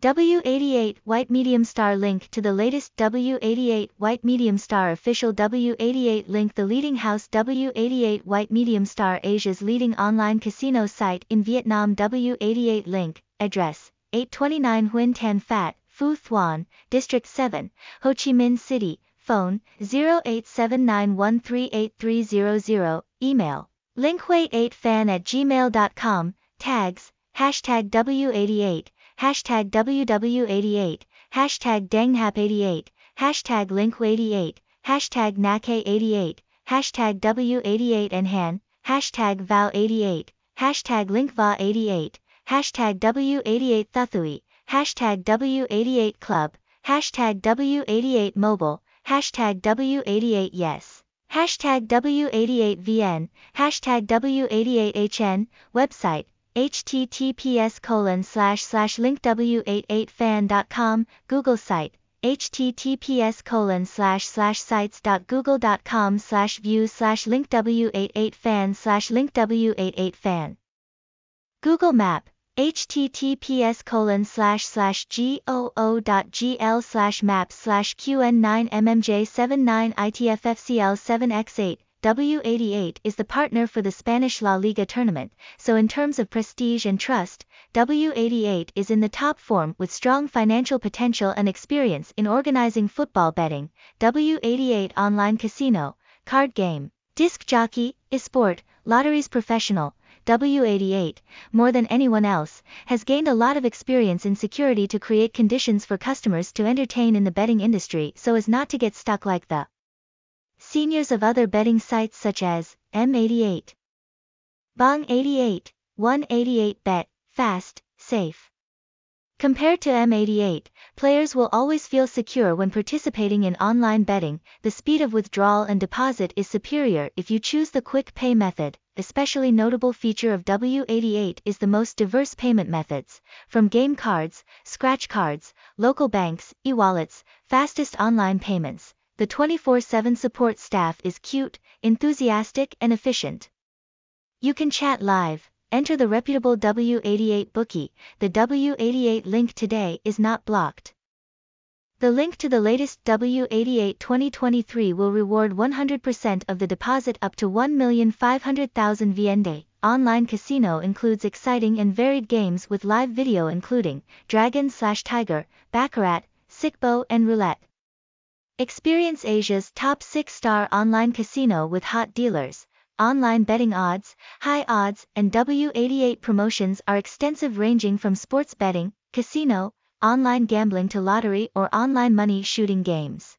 W88 White Medium Star link to the latest W88 White Medium Star official W88 link the leading house W88 White Medium Star Asia's leading online casino site in Vietnam. W88 link address 829 Huynh Tan Phat, Phu Thuan, District 7, Ho Chi Minh City, phone 0879138300, email linkw88fan at gmail.com, tags, hashtag W88, hashtag WW88, hashtag DangHap88, hashtag Link88, hashtag NAK88, hashtag W88 and Han, hashtag VOW88, hashtag LinkVA88, hashtag W88 Thuthuy, hashtag W88 Club, hashtag W88 Mobile, hashtag W88 Yes. Hashtag W88VN, hashtag W88HN, website, https colon slash slash linkw88fan.com, Google site, https colon slash slash sites.google.com slash view slash linkw88fan slash linkw88fan. Google Map, https colon slash slash goo.gl slash map slash qn9mmj79 itffcl7x8 W88 is the partner for the Spanish La Liga tournament, so in terms of prestige and trust, W88 is in the top form with strong financial potential and experience in organizing football betting. W88 Online Casino, Card Game, Disc Jockey, eSport, Lotteries Professional, W88, more than anyone else, has gained a lot of experience in security to create conditions for customers to entertain in the betting industry so as not to get stuck like the seniors of other betting sites such as M88, Bong88, 188bet, fast, safe. Compared to M88, players will always feel secure when participating in online betting, the speed of withdrawal and deposit is superior if you choose the quick pay method, especially notable feature of W88 is the most diverse payment methods, from game cards, scratch cards, local banks, e-wallets, fastest online payments, the 24-7 support staff is cute, enthusiastic and efficient. You can chat live, enter the reputable W88 bookie, the W88 link today is not blocked. The link to the latest W88 2023 will reward 100% of the deposit up to 1,500,000 VND. Online casino includes exciting and varied games with live video including Dragon slash Tiger, Baccarat, Sic-Bo and Roulette. Experience Asia's top 6-star online casino with hot dealers. Online betting odds, high odds, and W88 promotions are extensive ranging from sports betting, casino, online gambling to lottery or online money shooting games.